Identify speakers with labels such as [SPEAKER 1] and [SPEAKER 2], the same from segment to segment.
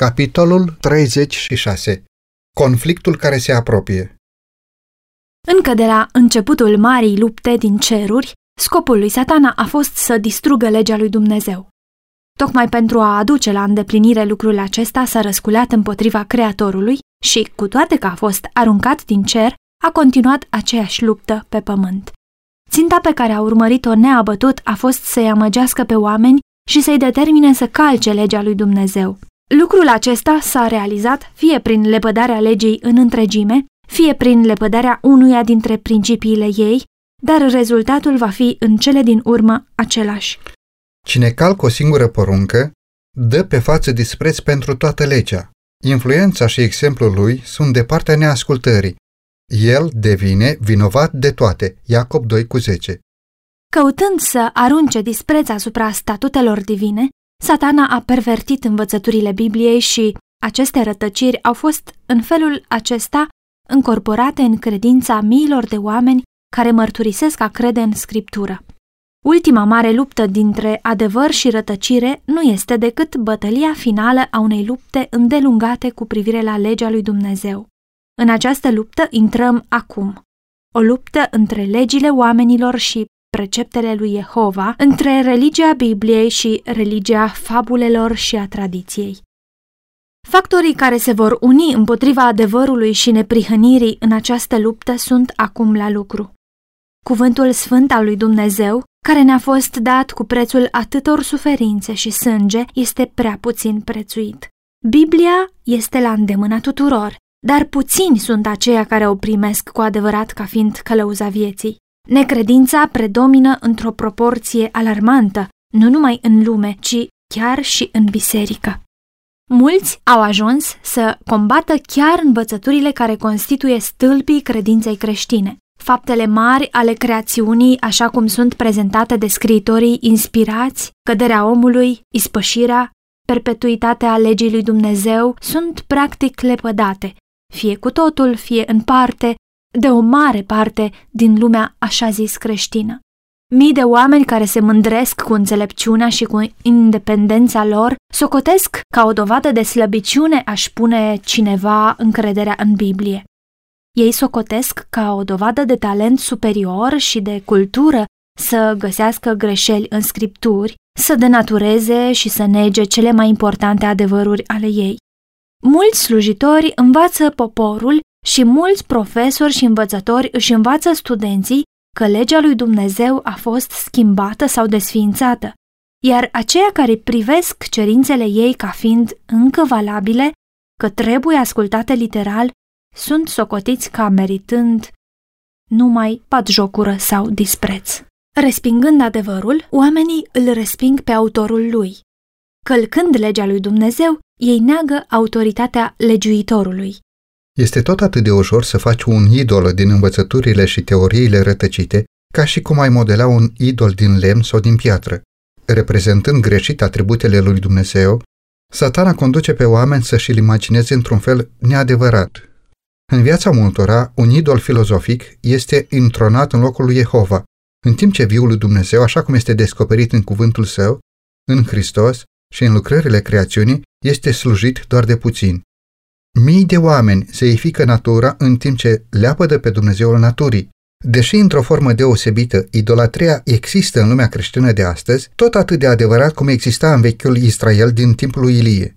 [SPEAKER 1] Capitolul 36. Conflictul care se apropie.
[SPEAKER 2] Încă de la începutul marii lupte din ceruri, scopul lui satana a fost să distrugă legea lui Dumnezeu. Tocmai pentru a aduce la îndeplinire lucrul acesta s-a răsculat împotriva Creatorului și, cu toate că a fost aruncat din cer, a continuat aceeași luptă pe pământ. Ținta pe care a urmărit-o neabătut a fost să-i amăgească pe oameni și să-i determine să calce legea lui Dumnezeu. Lucrul acesta s-a realizat fie prin lepădarea legii în întregime, fie prin lepădarea unuia dintre principiile ei, dar rezultatul va fi în cele din urmă același.
[SPEAKER 1] Cine calcă o singură poruncă, dă pe față dispreț pentru toată legea. Influența și exemplul lui sunt de partea neascultării. El devine vinovat de toate. Iacob 2 cu 10.
[SPEAKER 2] Căutând să arunce dispreț asupra statutelor divine, Satana a pervertit învățăturile Bibliei și aceste rătăciri au fost în felul acesta încorporate în credința miilor de oameni care mărturisesc a crede în Scriptură. Ultima mare luptă dintre adevăr și rătăcire nu este decât bătălia finală a unei lupte îndelungate cu privire la legea lui Dumnezeu. În această luptă intrăm acum. O luptă între legile oamenilor și preceptele lui Jehova între religia Bibliei și religia fabulelor și a tradiției. Factorii care se vor uni împotriva adevărului și neprihănirii în această luptă sunt acum la lucru. Cuvântul sfânt al lui Dumnezeu, care ne-a fost dat cu prețul atâtor suferințe și sânge, este prea puțin prețuit. Biblia este la îndemâna tuturor, dar puțini sunt aceia care o primesc cu adevărat ca fiind călăuza vieții. Necredința predomină într-o proporție alarmantă, nu numai în lume, ci chiar și în biserică. Mulți au ajuns să combată chiar învățăturile care constituie stâlpii credinței creștine. Faptele mari ale creațiunii, așa cum sunt prezentate de scriitorii inspirați, căderea omului, ispășirea, perpetuitatea legii lui Dumnezeu, sunt practic lepădate, fie cu totul, fie în parte, de o mare parte din lumea așa zis creștină. Mii de oameni care se mândresc cu înțelepciunea și cu independența lor socotesc ca o dovadă de slăbiciune aș pune cineva încrederea în Biblie. Ei socotesc ca o dovadă de talent superior și de cultură să găsească greșeli în scripturi, să denatureze și să nege cele mai importante adevăruri ale ei. Mulți slujitori învață poporul și mulți profesori și învățători își învață studenții că legea lui Dumnezeu a fost schimbată sau desființată, iar aceia care privesc cerințele ei ca fiind încă valabile, că trebuie ascultate literal, sunt socotiți ca meritând numai patjocură sau dispreț. Respingând adevărul, oamenii îl resping pe autorul lui. Călcând legea lui Dumnezeu, ei neagă autoritatea legiuitorului.
[SPEAKER 1] Este tot atât de ușor să faci un idol din învățăturile și teoriile rătăcite, ca și cum ai modela un idol din lemn sau din piatră. Reprezentând greșit atributele lui Dumnezeu, satana conduce pe oameni să-și-l imagineze într-un fel neadevărat. În viața multora, un idol filozofic este intronat în locul lui Jehova, în timp ce viul lui Dumnezeu, așa cum este descoperit în cuvântul său, în Hristos și în lucrările creațiunii, este slujit doar de puțin. Mii de oameni zeifică natura în timp ce leapă de pe Dumnezeul naturii. Deși într-o formă deosebită, idolatria există în lumea creștină de astăzi, tot atât de adevărat cum exista în vechiul Israel din timpul lui Ilie.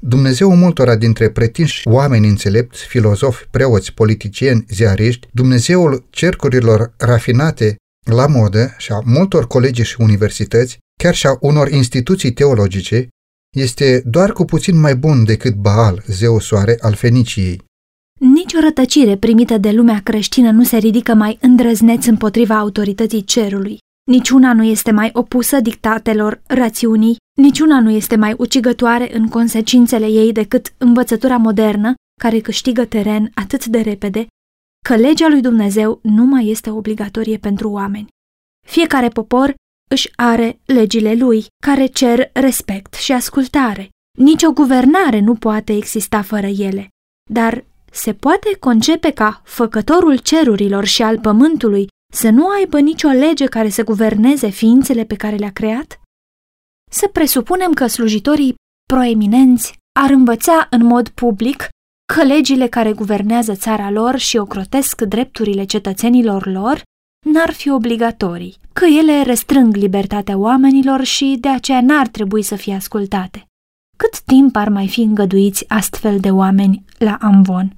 [SPEAKER 1] Dumnezeu multora dintre pretinși oameni înțelepți, filozofi, preoți, politicieni, ziariști, Dumnezeul cercurilor rafinate la modă și a multor colegi și universități, chiar și a unor instituții teologice, este doar cu puțin mai bun decât Baal, zeu soare al Feniciei.
[SPEAKER 2] Nici o rătăcire primită de lumea creștină nu se ridică mai îndrăzneț împotriva autorității cerului. Niciuna nu este mai opusă dictatelor rațiunii, niciuna nu este mai ucigătoare în consecințele ei decât învățătura modernă, care câștigă teren atât de repede, că legea lui Dumnezeu nu mai este obligatorie pentru oameni. Fiecare popor își are legile lui, care cer respect și ascultare. Nici o guvernare nu poate exista fără ele. Dar se poate concepe ca făcătorul cerurilor și al pământului să nu aibă nicio lege care să guverneze ființele pe care le-a creat? Să presupunem că slujitorii proeminenți ar învăța în mod public că legile care guvernează țara lor și ocrotesc drepturile cetățenilor lor n-ar fi obligatorii, că ele restrâng libertatea oamenilor și de aceea n-ar trebui să fie ascultate. Cât timp ar mai fi îngăduiți astfel de oameni la Amvon?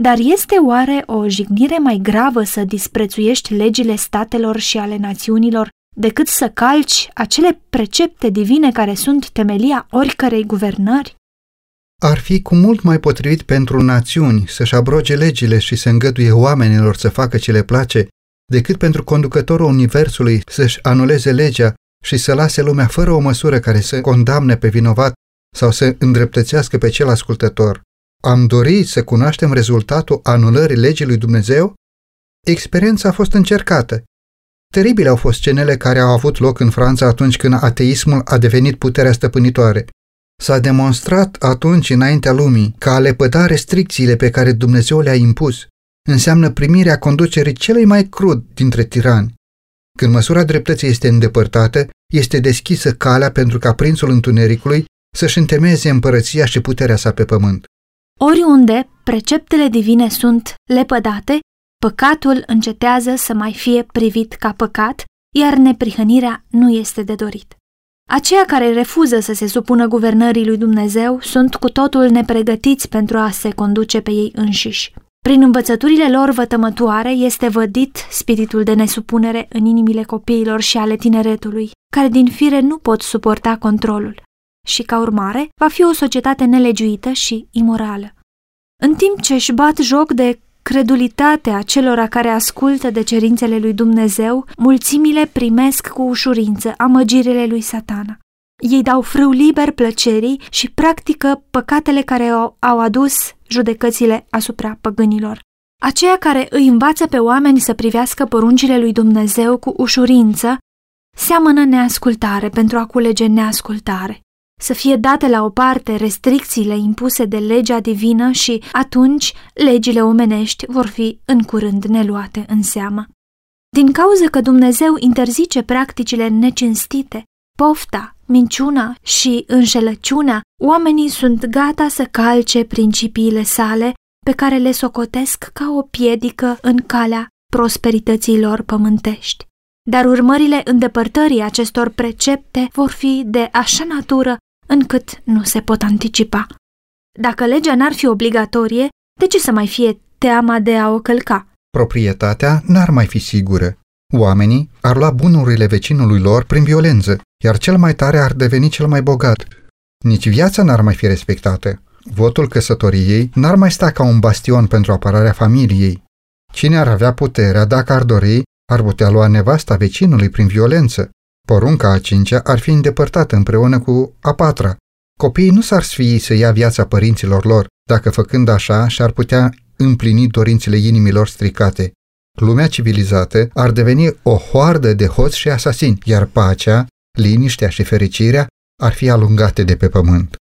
[SPEAKER 2] Dar este oare o jignire mai gravă să disprețuiești legile statelor și ale națiunilor decât să calci acele precepte divine care sunt temelia oricărei guvernări?
[SPEAKER 1] Ar fi cu mult mai potrivit pentru națiuni să-și abroge legile și să îngăduie oamenilor să facă ce le place, decât pentru conducătorul Universului să-și anuleze legea și să lase lumea fără o măsură care să condamne pe vinovat sau să îndreptățească pe cel ascultător. Am dorit să cunoaștem rezultatul anulării legii lui Dumnezeu? Experiența a fost încercată. Teribile au fost scenele care au avut loc în Franța atunci când ateismul a devenit puterea stăpânitoare. S-a demonstrat atunci înaintea lumii că a lepăda restricțiile pe care Dumnezeu le-a impus înseamnă primirea conducerii celui mai crud dintre tirani. Când măsura dreptății este îndepărtată, este deschisă calea pentru ca prințul întunericului să-și întemeieze împărăția și puterea sa pe pământ.
[SPEAKER 2] Oriunde preceptele divine sunt lepădate, păcatul încetează să mai fie privit ca păcat, iar neprihănirea nu este de dorit. Aceia care refuză să se supună guvernării lui Dumnezeu sunt cu totul nepregătiți pentru a se conduce pe ei înșiși. Prin învățăturile lor vătămătoare este vădit spiritul de nesupunere în inimile copiilor și ale tineretului, care din fire nu pot suporta controlul și, ca urmare, va fi o societate nelegiuită și imorală. În timp ce își bat joc de credulitatea celor care ascultă de cerințele lui Dumnezeu, mulțimile primesc cu ușurință amăgirile lui satana. Ei dau frâu liber plăcerii și practică păcatele care au adus judecățile asupra păgânilor. Aceia care îi învață pe oameni să privească poruncile lui Dumnezeu cu ușurință, seamănă neascultare pentru a culege neascultare. Să fie date la o parte restricțiile impuse de legea divină și atunci legile omenești vor fi în curând neluate în seamă. Din cauza că Dumnezeu interzice practicile necinstite, pofta, minciuna și înșelăciunea, oamenii sunt gata să calce principiile sale pe care le socotesc ca o piedică în calea prosperității lor pământești. Dar urmările îndepărtării acestor precepte vor fi de așa natură încât nu se pot anticipa. Dacă legea n-ar fi obligatorie, de ce să mai fie teama de a o călca?
[SPEAKER 1] Proprietatea n-ar mai fi sigură. Oamenii ar lua bunurile vecinului lor prin violență, iar cel mai tare ar deveni cel mai bogat. Nici viața n-ar mai fi respectată. Votul căsătoriei n-ar mai sta ca un bastion pentru apărarea familiei. Cine ar avea puterea, dacă ar dori, ar putea lua nevasta vecinului prin violență. Porunca a cincea ar fi îndepărtată împreună cu a patra. Copiii nu s-ar sfii să ia viața părinților lor, dacă făcând așa și-ar putea împlini dorințele inimilor stricate lumea civilizată ar deveni o hoardă de hoți și asasini, iar pacea, liniștea și fericirea ar fi alungate de pe pământ.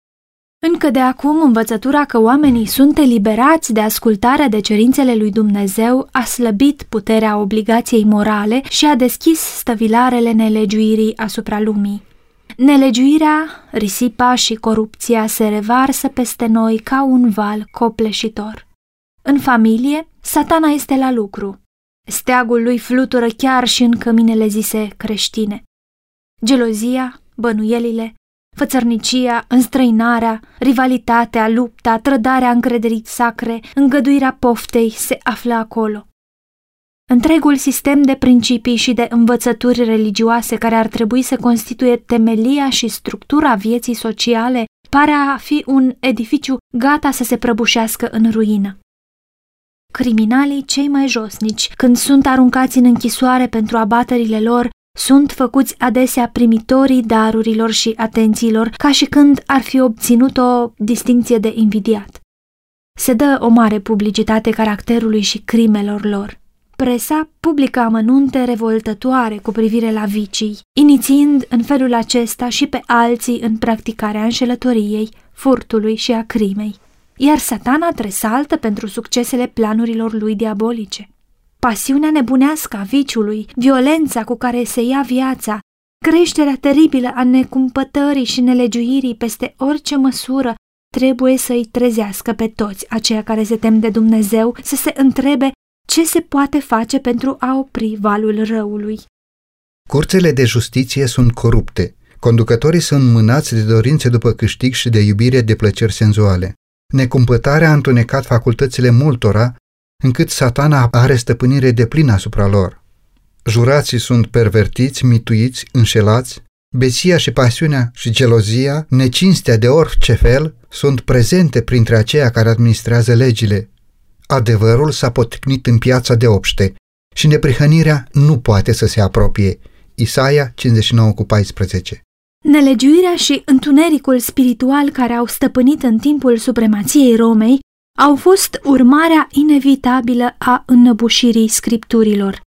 [SPEAKER 2] Încă de acum, învățătura că oamenii sunt eliberați de ascultarea de cerințele lui Dumnezeu a slăbit puterea obligației morale și a deschis stăvilarele nelegiuirii asupra lumii. Nelegiuirea, risipa și corupția se revarsă peste noi ca un val copleșitor. În familie, satana este la lucru. Steagul lui flutură chiar și în căminele zise creștine. Gelozia, bănuielile, fățărnicia, înstrăinarea, rivalitatea, lupta, trădarea încrederii sacre, îngăduirea poftei se află acolo. Întregul sistem de principii și de învățături religioase care ar trebui să constituie temelia și structura vieții sociale pare a fi un edificiu gata să se prăbușească în ruină. Criminalii cei mai josnici, când sunt aruncați în închisoare pentru abaterile lor, sunt făcuți adesea primitorii darurilor și atențiilor, ca și când ar fi obținut o distinție de invidiat. Se dă o mare publicitate caracterului și crimelor lor. Presa publică amănunte revoltătoare cu privire la vicii, inițiind în felul acesta și pe alții în practicarea înșelătoriei, furtului și a crimei iar satana tresaltă pentru succesele planurilor lui diabolice. Pasiunea nebunească a viciului, violența cu care se ia viața, creșterea teribilă a necumpătării și nelegiuirii peste orice măsură trebuie să-i trezească pe toți aceia care se tem de Dumnezeu să se întrebe ce se poate face pentru a opri valul răului.
[SPEAKER 1] Curțele de justiție sunt corupte. Conducătorii sunt mânați de dorințe după câștig și de iubire de plăceri senzuale. Necumpătarea a întunecat facultățile multora, încât satana are stăpânire de plină asupra lor. Jurații sunt pervertiți, mituiți, înșelați, besia și pasiunea și gelozia, necinstea de orice fel, sunt prezente printre aceia care administrează legile. Adevărul s-a poticnit în piața de obște și neprihănirea nu poate să se apropie. Isaia 59 cu 14
[SPEAKER 2] Nelegiuirea și întunericul spiritual care au stăpânit în timpul supremației Romei au fost urmarea inevitabilă a înnăbușirii scripturilor.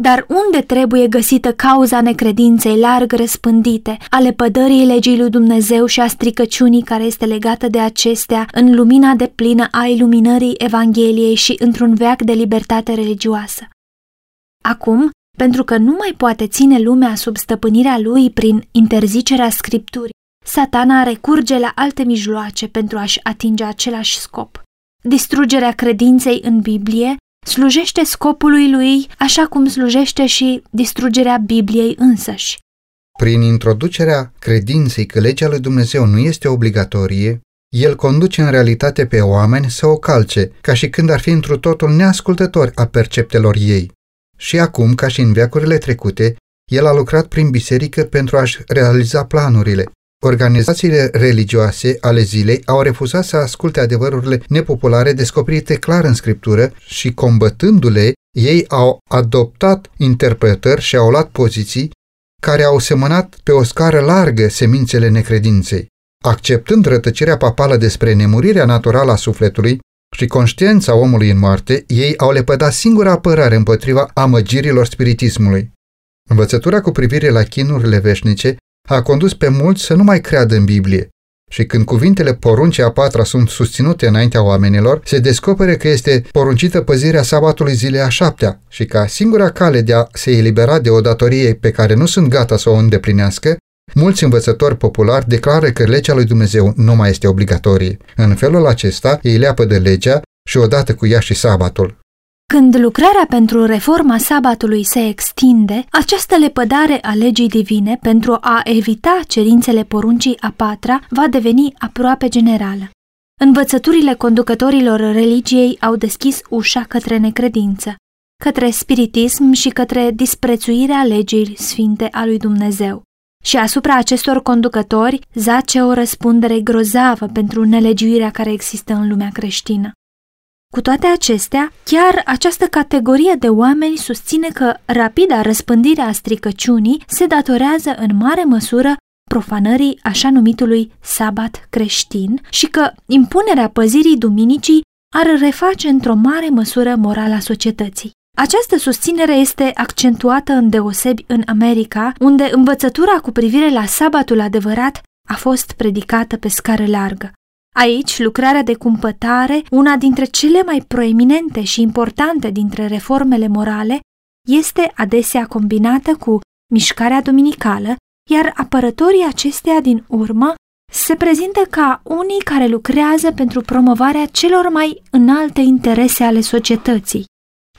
[SPEAKER 2] Dar unde trebuie găsită cauza necredinței larg răspândite, ale pădării legii lui Dumnezeu și a stricăciunii care este legată de acestea în lumina de plină a iluminării Evangheliei și într-un veac de libertate religioasă? Acum, pentru că nu mai poate ține lumea sub stăpânirea lui prin interzicerea scripturii, satana recurge la alte mijloace pentru a-și atinge același scop. Distrugerea credinței în Biblie slujește scopului lui așa cum slujește și distrugerea Bibliei însăși.
[SPEAKER 1] Prin introducerea credinței că legea lui Dumnezeu nu este obligatorie, el conduce în realitate pe oameni să o calce, ca și când ar fi întru totul neascultători a perceptelor ei. Și acum, ca și în veacurile trecute, el a lucrat prin biserică pentru a-și realiza planurile. Organizațiile religioase ale zilei au refuzat să asculte adevărurile nepopulare descoperite clar în scriptură și, combătându-le, ei au adoptat interpretări și au luat poziții care au semănat pe o scară largă semințele necredinței. Acceptând rătăcirea papală despre nemurirea naturală a sufletului, și conștiința omului în moarte, ei au lepădat singura apărare împotriva amăgirilor spiritismului. Învățătura cu privire la chinurile veșnice a condus pe mulți să nu mai creadă în Biblie și când cuvintele poruncii a patra sunt susținute înaintea oamenilor, se descopere că este poruncită păzirea sabatului zilei a șaptea și ca singura cale de a se elibera de o datorie pe care nu sunt gata să o îndeplinească, Mulți învățători populari declară că legea lui Dumnezeu nu mai este obligatorie. În felul acesta, ei leapă de legea și odată cu ea și sabatul.
[SPEAKER 2] Când lucrarea pentru reforma sabatului se extinde, această lepădare a legii divine pentru a evita cerințele poruncii a patra va deveni aproape generală. Învățăturile conducătorilor religiei au deschis ușa către necredință, către spiritism și către disprețuirea legii sfinte a lui Dumnezeu și asupra acestor conducători zace o răspundere grozavă pentru nelegiuirea care există în lumea creștină. Cu toate acestea, chiar această categorie de oameni susține că rapida răspândire a stricăciunii se datorează în mare măsură profanării așa numitului sabat creștin și că impunerea păzirii duminicii ar reface într-o mare măsură morala societății. Această susținere este accentuată în deosebi în America, unde învățătura cu privire la sabatul adevărat a fost predicată pe scară largă. Aici, lucrarea de cumpătare, una dintre cele mai proeminente și importante dintre reformele morale, este adesea combinată cu mișcarea dominicală, iar apărătorii acesteia din urmă se prezintă ca unii care lucrează pentru promovarea celor mai înalte interese ale societății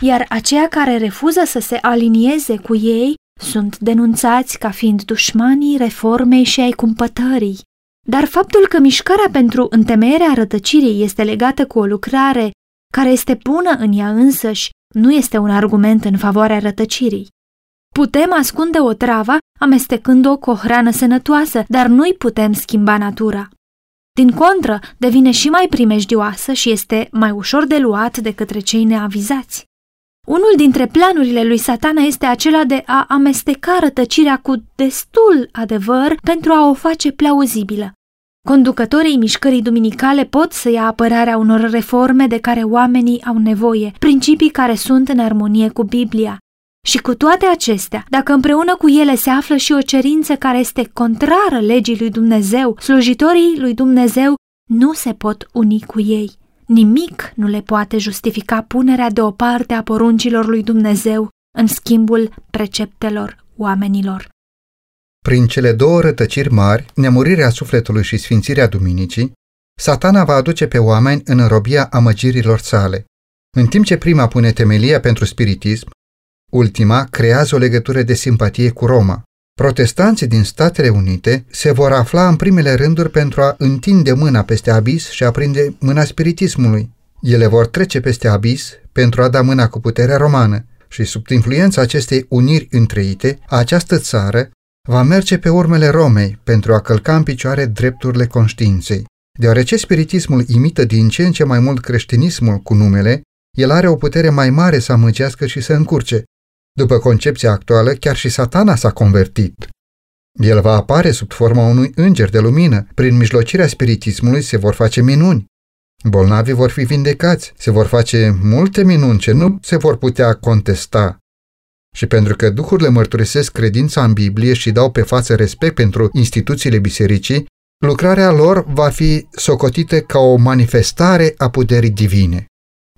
[SPEAKER 2] iar aceia care refuză să se alinieze cu ei sunt denunțați ca fiind dușmanii reformei și ai cumpătării. Dar faptul că mișcarea pentru întemeierea rătăcirii este legată cu o lucrare care este bună în ea însăși nu este un argument în favoarea rătăcirii. Putem ascunde o travă amestecând-o cu o hrană sănătoasă, dar nu-i putem schimba natura. Din contră, devine și mai primejdioasă și este mai ușor de luat de către cei neavizați. Unul dintre planurile lui satana este acela de a amesteca rătăcirea cu destul adevăr pentru a o face plauzibilă. Conducătorii mișcării duminicale pot să ia apărarea unor reforme de care oamenii au nevoie, principii care sunt în armonie cu Biblia. Și cu toate acestea, dacă împreună cu ele se află și o cerință care este contrară legii lui Dumnezeu, slujitorii lui Dumnezeu nu se pot uni cu ei. Nimic nu le poate justifica punerea deoparte a poruncilor lui Dumnezeu în schimbul preceptelor oamenilor.
[SPEAKER 1] Prin cele două rătăciri mari, nemurirea sufletului și sfințirea duminicii, satana va aduce pe oameni în robia amăgirilor sale. În timp ce prima pune temelia pentru spiritism, ultima creează o legătură de simpatie cu Roma. Protestanții din Statele Unite se vor afla în primele rânduri pentru a întinde mâna peste abis și a prinde mâna spiritismului. Ele vor trece peste abis pentru a da mâna cu puterea romană și sub influența acestei uniri întreite, această țară va merge pe urmele Romei pentru a călca în picioare drepturile conștiinței. Deoarece spiritismul imită din ce în ce mai mult creștinismul cu numele, el are o putere mai mare să amăgească și să încurce. După concepția actuală, chiar și satana s-a convertit. El va apare sub forma unui înger de lumină. Prin mijlocirea spiritismului se vor face minuni. Bolnavii vor fi vindecați, se vor face multe minuni ce nu se vor putea contesta. Și pentru că duhurile mărturisesc credința în Biblie și dau pe față respect pentru instituțiile bisericii, lucrarea lor va fi socotită ca o manifestare a puterii divine.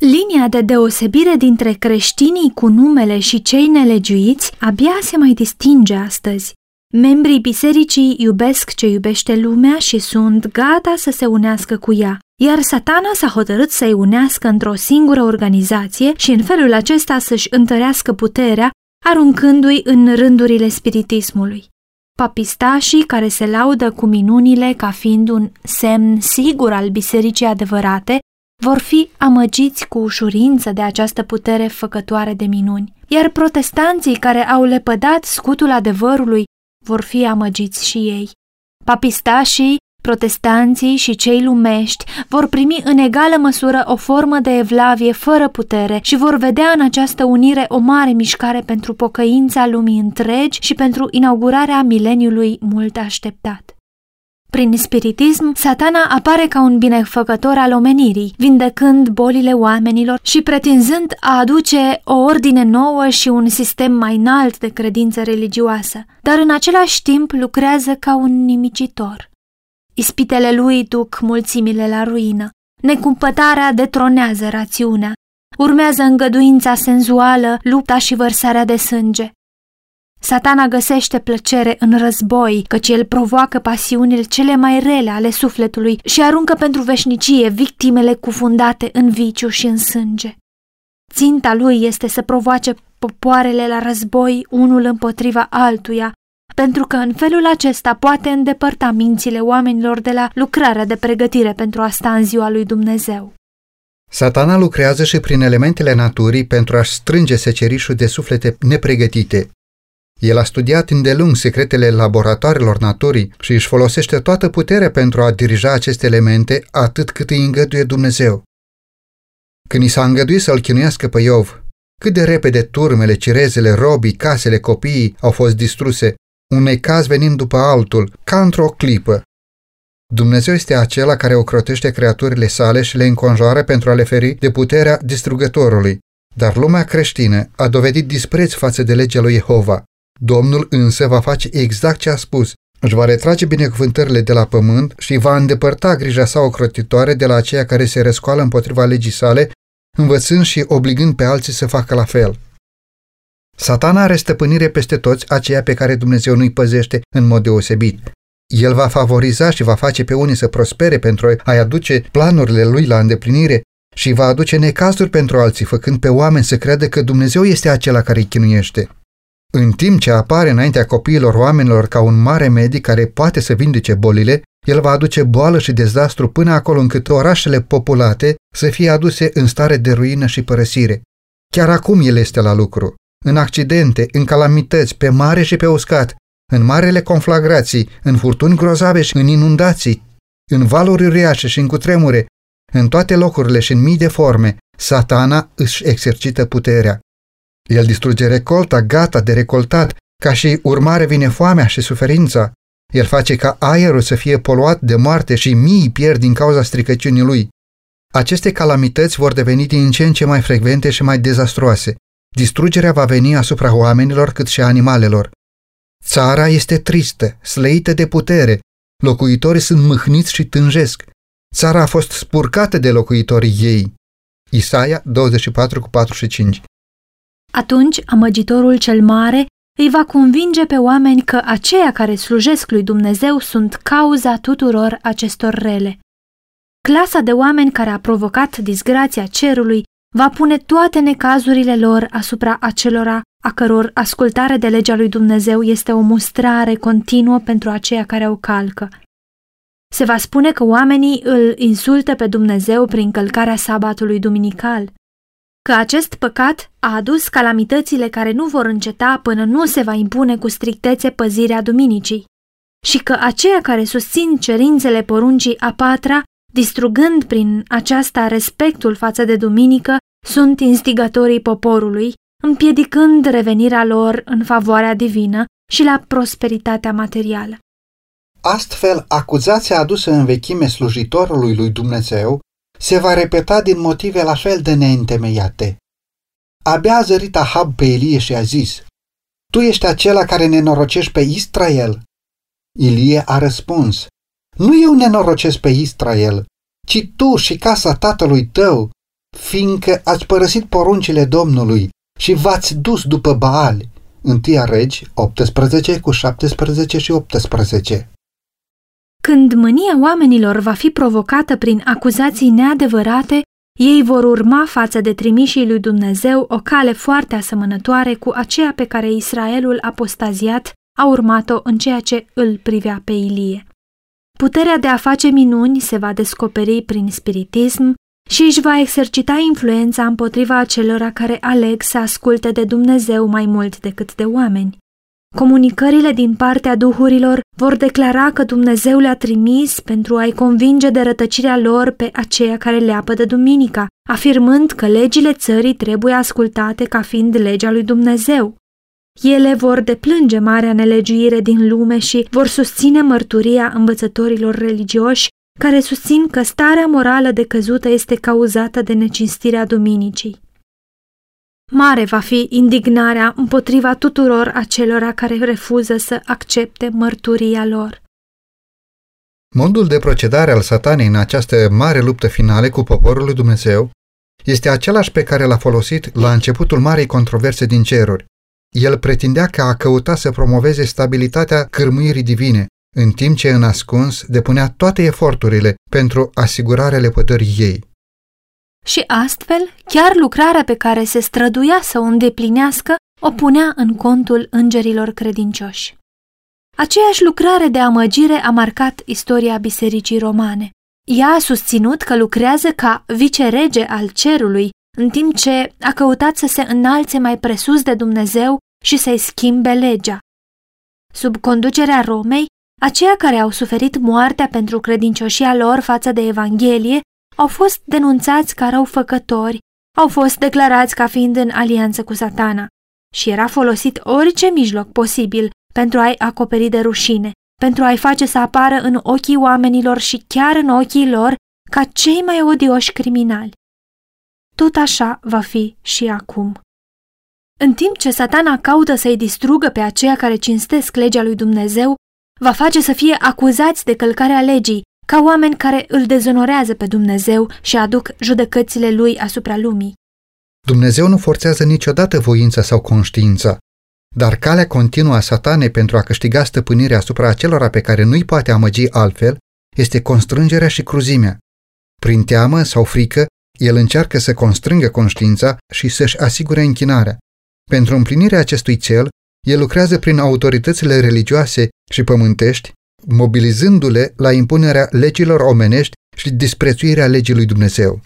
[SPEAKER 2] Linia de deosebire dintre creștinii cu numele și cei nelegiuiți abia se mai distinge astăzi. Membrii bisericii iubesc ce iubește lumea și sunt gata să se unească cu ea, iar satana s-a hotărât să-i unească într-o singură organizație și în felul acesta să-și întărească puterea, aruncându-i în rândurile spiritismului. Papistașii care se laudă cu minunile ca fiind un semn sigur al bisericii adevărate, vor fi amăgiți cu ușurință de această putere făcătoare de minuni, iar protestanții care au lepădat scutul adevărului vor fi amăgiți și ei. Papistașii, protestanții și cei lumești vor primi în egală măsură o formă de evlavie fără putere și vor vedea în această unire o mare mișcare pentru pocăința lumii întregi și pentru inaugurarea mileniului mult așteptat. Prin spiritism, satana apare ca un binefăcător al omenirii, vindecând bolile oamenilor și pretinzând a aduce o ordine nouă și un sistem mai înalt de credință religioasă, dar în același timp lucrează ca un nimicitor. Ispitele lui duc mulțimile la ruină, necumpătarea detronează rațiunea, urmează îngăduința senzuală, lupta și vărsarea de sânge. Satana găsește plăcere în război, căci el provoacă pasiunile cele mai rele ale sufletului și aruncă pentru veșnicie victimele cufundate în viciu și în sânge. Ținta lui este să provoace popoarele la război unul împotriva altuia, pentru că în felul acesta poate îndepărta mințile oamenilor de la lucrarea de pregătire pentru a sta în ziua lui Dumnezeu.
[SPEAKER 1] Satana lucrează și prin elementele naturii pentru a strânge secerișul de suflete nepregătite, el a studiat îndelung secretele laboratoarelor naturii și își folosește toată puterea pentru a dirija aceste elemente atât cât îi îngăduie Dumnezeu. Când i s-a îngăduit să-l chinuiască pe Iov, cât de repede turmele, cirezele, robii, casele, copiii au fost distruse, un necaz venind după altul, ca într-o clipă. Dumnezeu este acela care ocrotește creaturile sale și le înconjoară pentru a le feri de puterea distrugătorului. Dar lumea creștină a dovedit dispreț față de legea lui Jehova Domnul însă va face exact ce a spus. Își va retrage binecuvântările de la pământ și va îndepărta grija sa ocrotitoare de la aceia care se răscoală împotriva legii sale, învățând și obligând pe alții să facă la fel. Satana are stăpânire peste toți aceia pe care Dumnezeu nu-i păzește în mod deosebit. El va favoriza și va face pe unii să prospere pentru a-i aduce planurile lui la îndeplinire și va aduce necazuri pentru alții, făcând pe oameni să creadă că Dumnezeu este acela care îi chinuiește. În timp ce apare înaintea copiilor oamenilor ca un mare medic care poate să vindece bolile, el va aduce boală și dezastru până acolo încât orașele populate să fie aduse în stare de ruină și părăsire. Chiar acum el este la lucru, în accidente, în calamități, pe mare și pe uscat, în marele conflagrații, în furtuni grozave și în inundații, în valuri uriașe și în cutremure, în toate locurile și în mii de forme, satana își exercită puterea. El distruge recolta gata de recoltat, ca și urmare vine foamea și suferința. El face ca aerul să fie poluat de moarte și mii pierd din cauza stricăciunii lui. Aceste calamități vor deveni din ce în ce mai frecvente și mai dezastroase. Distrugerea va veni asupra oamenilor cât și animalelor. Țara este tristă, slăită de putere, locuitorii sunt mâhniți și tânjesc. Țara a fost spurcată de locuitorii ei. Isaia 24 cu 45
[SPEAKER 2] atunci amăgitorul cel mare îi va convinge pe oameni că aceia care slujesc lui Dumnezeu sunt cauza tuturor acestor rele. clasa de oameni care a provocat disgrația cerului va pune toate necazurile lor asupra acelora a căror ascultare de legea lui Dumnezeu este o mustrare continuă pentru aceia care o calcă. Se va spune că oamenii îl insultă pe Dumnezeu prin călcarea sabatului duminical, că acest păcat a adus calamitățile care nu vor înceta până nu se va impune cu strictețe păzirea duminicii și că aceia care susțin cerințele poruncii a patra, distrugând prin aceasta respectul față de duminică, sunt instigatorii poporului, împiedicând revenirea lor în favoarea divină și la prosperitatea materială.
[SPEAKER 1] Astfel, acuzația adusă în vechime slujitorului lui Dumnezeu se va repeta din motive la fel de neîntemeiate. Abia a zărit Ahab pe Elie și a zis, Tu ești acela care nenorocești pe Israel? Ilie a răspuns, Nu eu nenorocesc pe Israel, ci tu și casa tatălui tău, fiindcă ați părăsit poruncile Domnului și v-ați dus după Baal. 1 Regi 18 cu 17 și 18
[SPEAKER 2] Când mânia oamenilor va fi provocată prin acuzații neadevărate, ei vor urma față de trimișii lui Dumnezeu o cale foarte asemănătoare cu aceea pe care Israelul apostaziat a urmat-o în ceea ce îl privea pe Ilie. Puterea de a face minuni se va descoperi prin spiritism și își va exercita influența împotriva acelora care aleg să asculte de Dumnezeu mai mult decât de oameni. Comunicările din partea duhurilor vor declara că Dumnezeu le-a trimis pentru a-i convinge de rătăcirea lor pe aceia care leapă de duminica, afirmând că legile țării trebuie ascultate ca fiind legea lui Dumnezeu. Ele vor deplânge marea nelegiuire din lume și vor susține mărturia învățătorilor religioși care susțin că starea morală decăzută este cauzată de necinstirea duminicii. Mare va fi indignarea împotriva tuturor acelora care refuză să accepte mărturia lor.
[SPEAKER 1] Modul de procedare al satanei în această mare luptă finale cu poporul lui Dumnezeu este același pe care l-a folosit la începutul marei controverse din ceruri. El pretindea că a căutat să promoveze stabilitatea cârmuirii divine, în timp ce în ascuns depunea toate eforturile pentru asigurarea lepădării ei.
[SPEAKER 2] Și astfel, chiar lucrarea pe care se străduia să o îndeplinească, o punea în contul îngerilor credincioși. Aceeași lucrare de amăgire a marcat istoria Bisericii Romane. Ea a susținut că lucrează ca vicerege al cerului, în timp ce a căutat să se înalțe mai presus de Dumnezeu și să-i schimbe legea. Sub conducerea Romei, Aceia care au suferit moartea pentru credincioșia lor față de Evanghelie au fost denunțați ca răufăcători, au fost declarați ca fiind în alianță cu satana și era folosit orice mijloc posibil pentru a-i acoperi de rușine, pentru a-i face să apară în ochii oamenilor și chiar în ochii lor ca cei mai odioși criminali. Tot așa va fi și acum. În timp ce satana caută să-i distrugă pe aceia care cinstesc legea lui Dumnezeu, va face să fie acuzați de călcarea legii, ca oameni care îl dezonorează pe Dumnezeu și aduc judecățile lui asupra lumii.
[SPEAKER 1] Dumnezeu nu forțează niciodată voința sau conștiința, dar calea continuă a satanei pentru a câștiga stăpânirea asupra acelora pe care nu-i poate amăgi altfel este constrângerea și cruzimea. Prin teamă sau frică, el încearcă să constrângă conștiința și să-și asigure închinarea. Pentru împlinirea acestui cel, el lucrează prin autoritățile religioase și pământești, mobilizându-le la impunerea legilor omenești și disprețuirea legii lui Dumnezeu.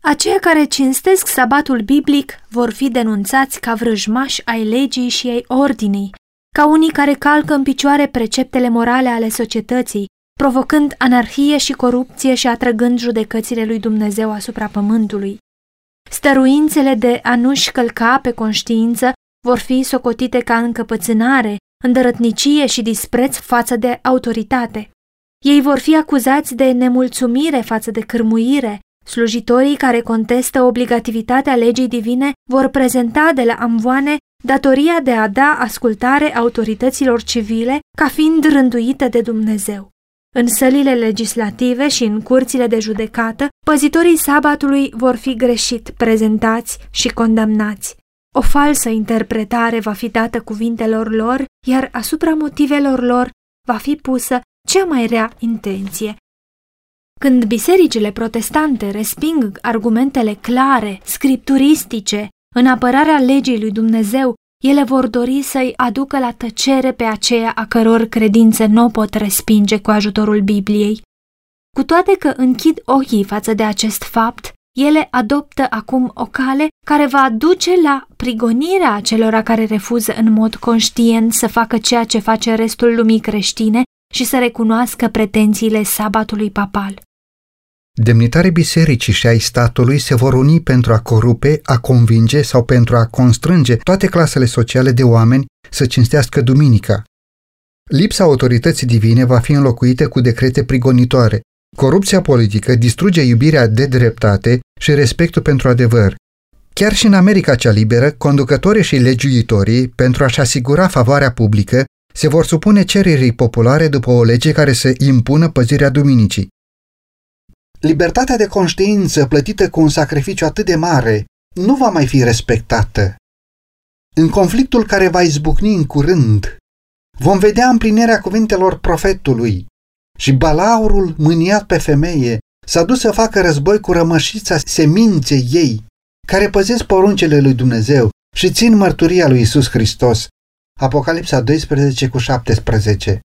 [SPEAKER 2] Aceia care cinstesc sabatul biblic vor fi denunțați ca vrăjmași ai legii și ai ordinii, ca unii care calcă în picioare preceptele morale ale societății, provocând anarhie și corupție și atrăgând judecățile lui Dumnezeu asupra pământului. Stăruințele de a nu-și călca pe conștiință vor fi socotite ca încăpățânare, îndărătnicie și dispreț față de autoritate. Ei vor fi acuzați de nemulțumire față de cârmuire. Slujitorii care contestă obligativitatea legii divine vor prezenta de la amvoane datoria de a da ascultare autorităților civile ca fiind rânduită de Dumnezeu. În sălile legislative și în curțile de judecată, păzitorii sabatului vor fi greșit prezentați și condamnați. O falsă interpretare va fi dată cuvintelor lor, iar asupra motivelor lor va fi pusă cea mai rea intenție. Când bisericile protestante resping argumentele clare, scripturistice, în apărarea legii lui Dumnezeu, ele vor dori să-i aducă la tăcere pe aceea a căror credințe nu o pot respinge cu ajutorul Bibliei. Cu toate că închid ochii față de acest fapt, ele adoptă acum o cale care va duce la prigonirea acelora care refuză în mod conștient să facă ceea ce face restul lumii creștine și să recunoască pretențiile sabatului papal.
[SPEAKER 1] Demnitarii bisericii și ai statului se vor uni pentru a corupe, a convinge sau pentru a constrânge toate clasele sociale de oameni să cinstească duminica. Lipsa autorității divine va fi înlocuită cu decrete prigonitoare. Corupția politică distruge iubirea de dreptate și respectul pentru adevăr. Chiar și în America cea liberă, conducătorii și legiuitorii, pentru a-și asigura favoarea publică, se vor supune cererii populare după o lege care să impună păzirea duminicii. Libertatea de conștiință plătită cu un sacrificiu atât de mare nu va mai fi respectată. În conflictul care va izbucni în curând, vom vedea împlinirea cuvintelor profetului și balaurul mâniat pe femeie s-a dus să facă război cu rămășița seminței ei, care păzesc poruncele lui Dumnezeu și țin mărturia lui Isus Hristos. Apocalipsa 12 cu 17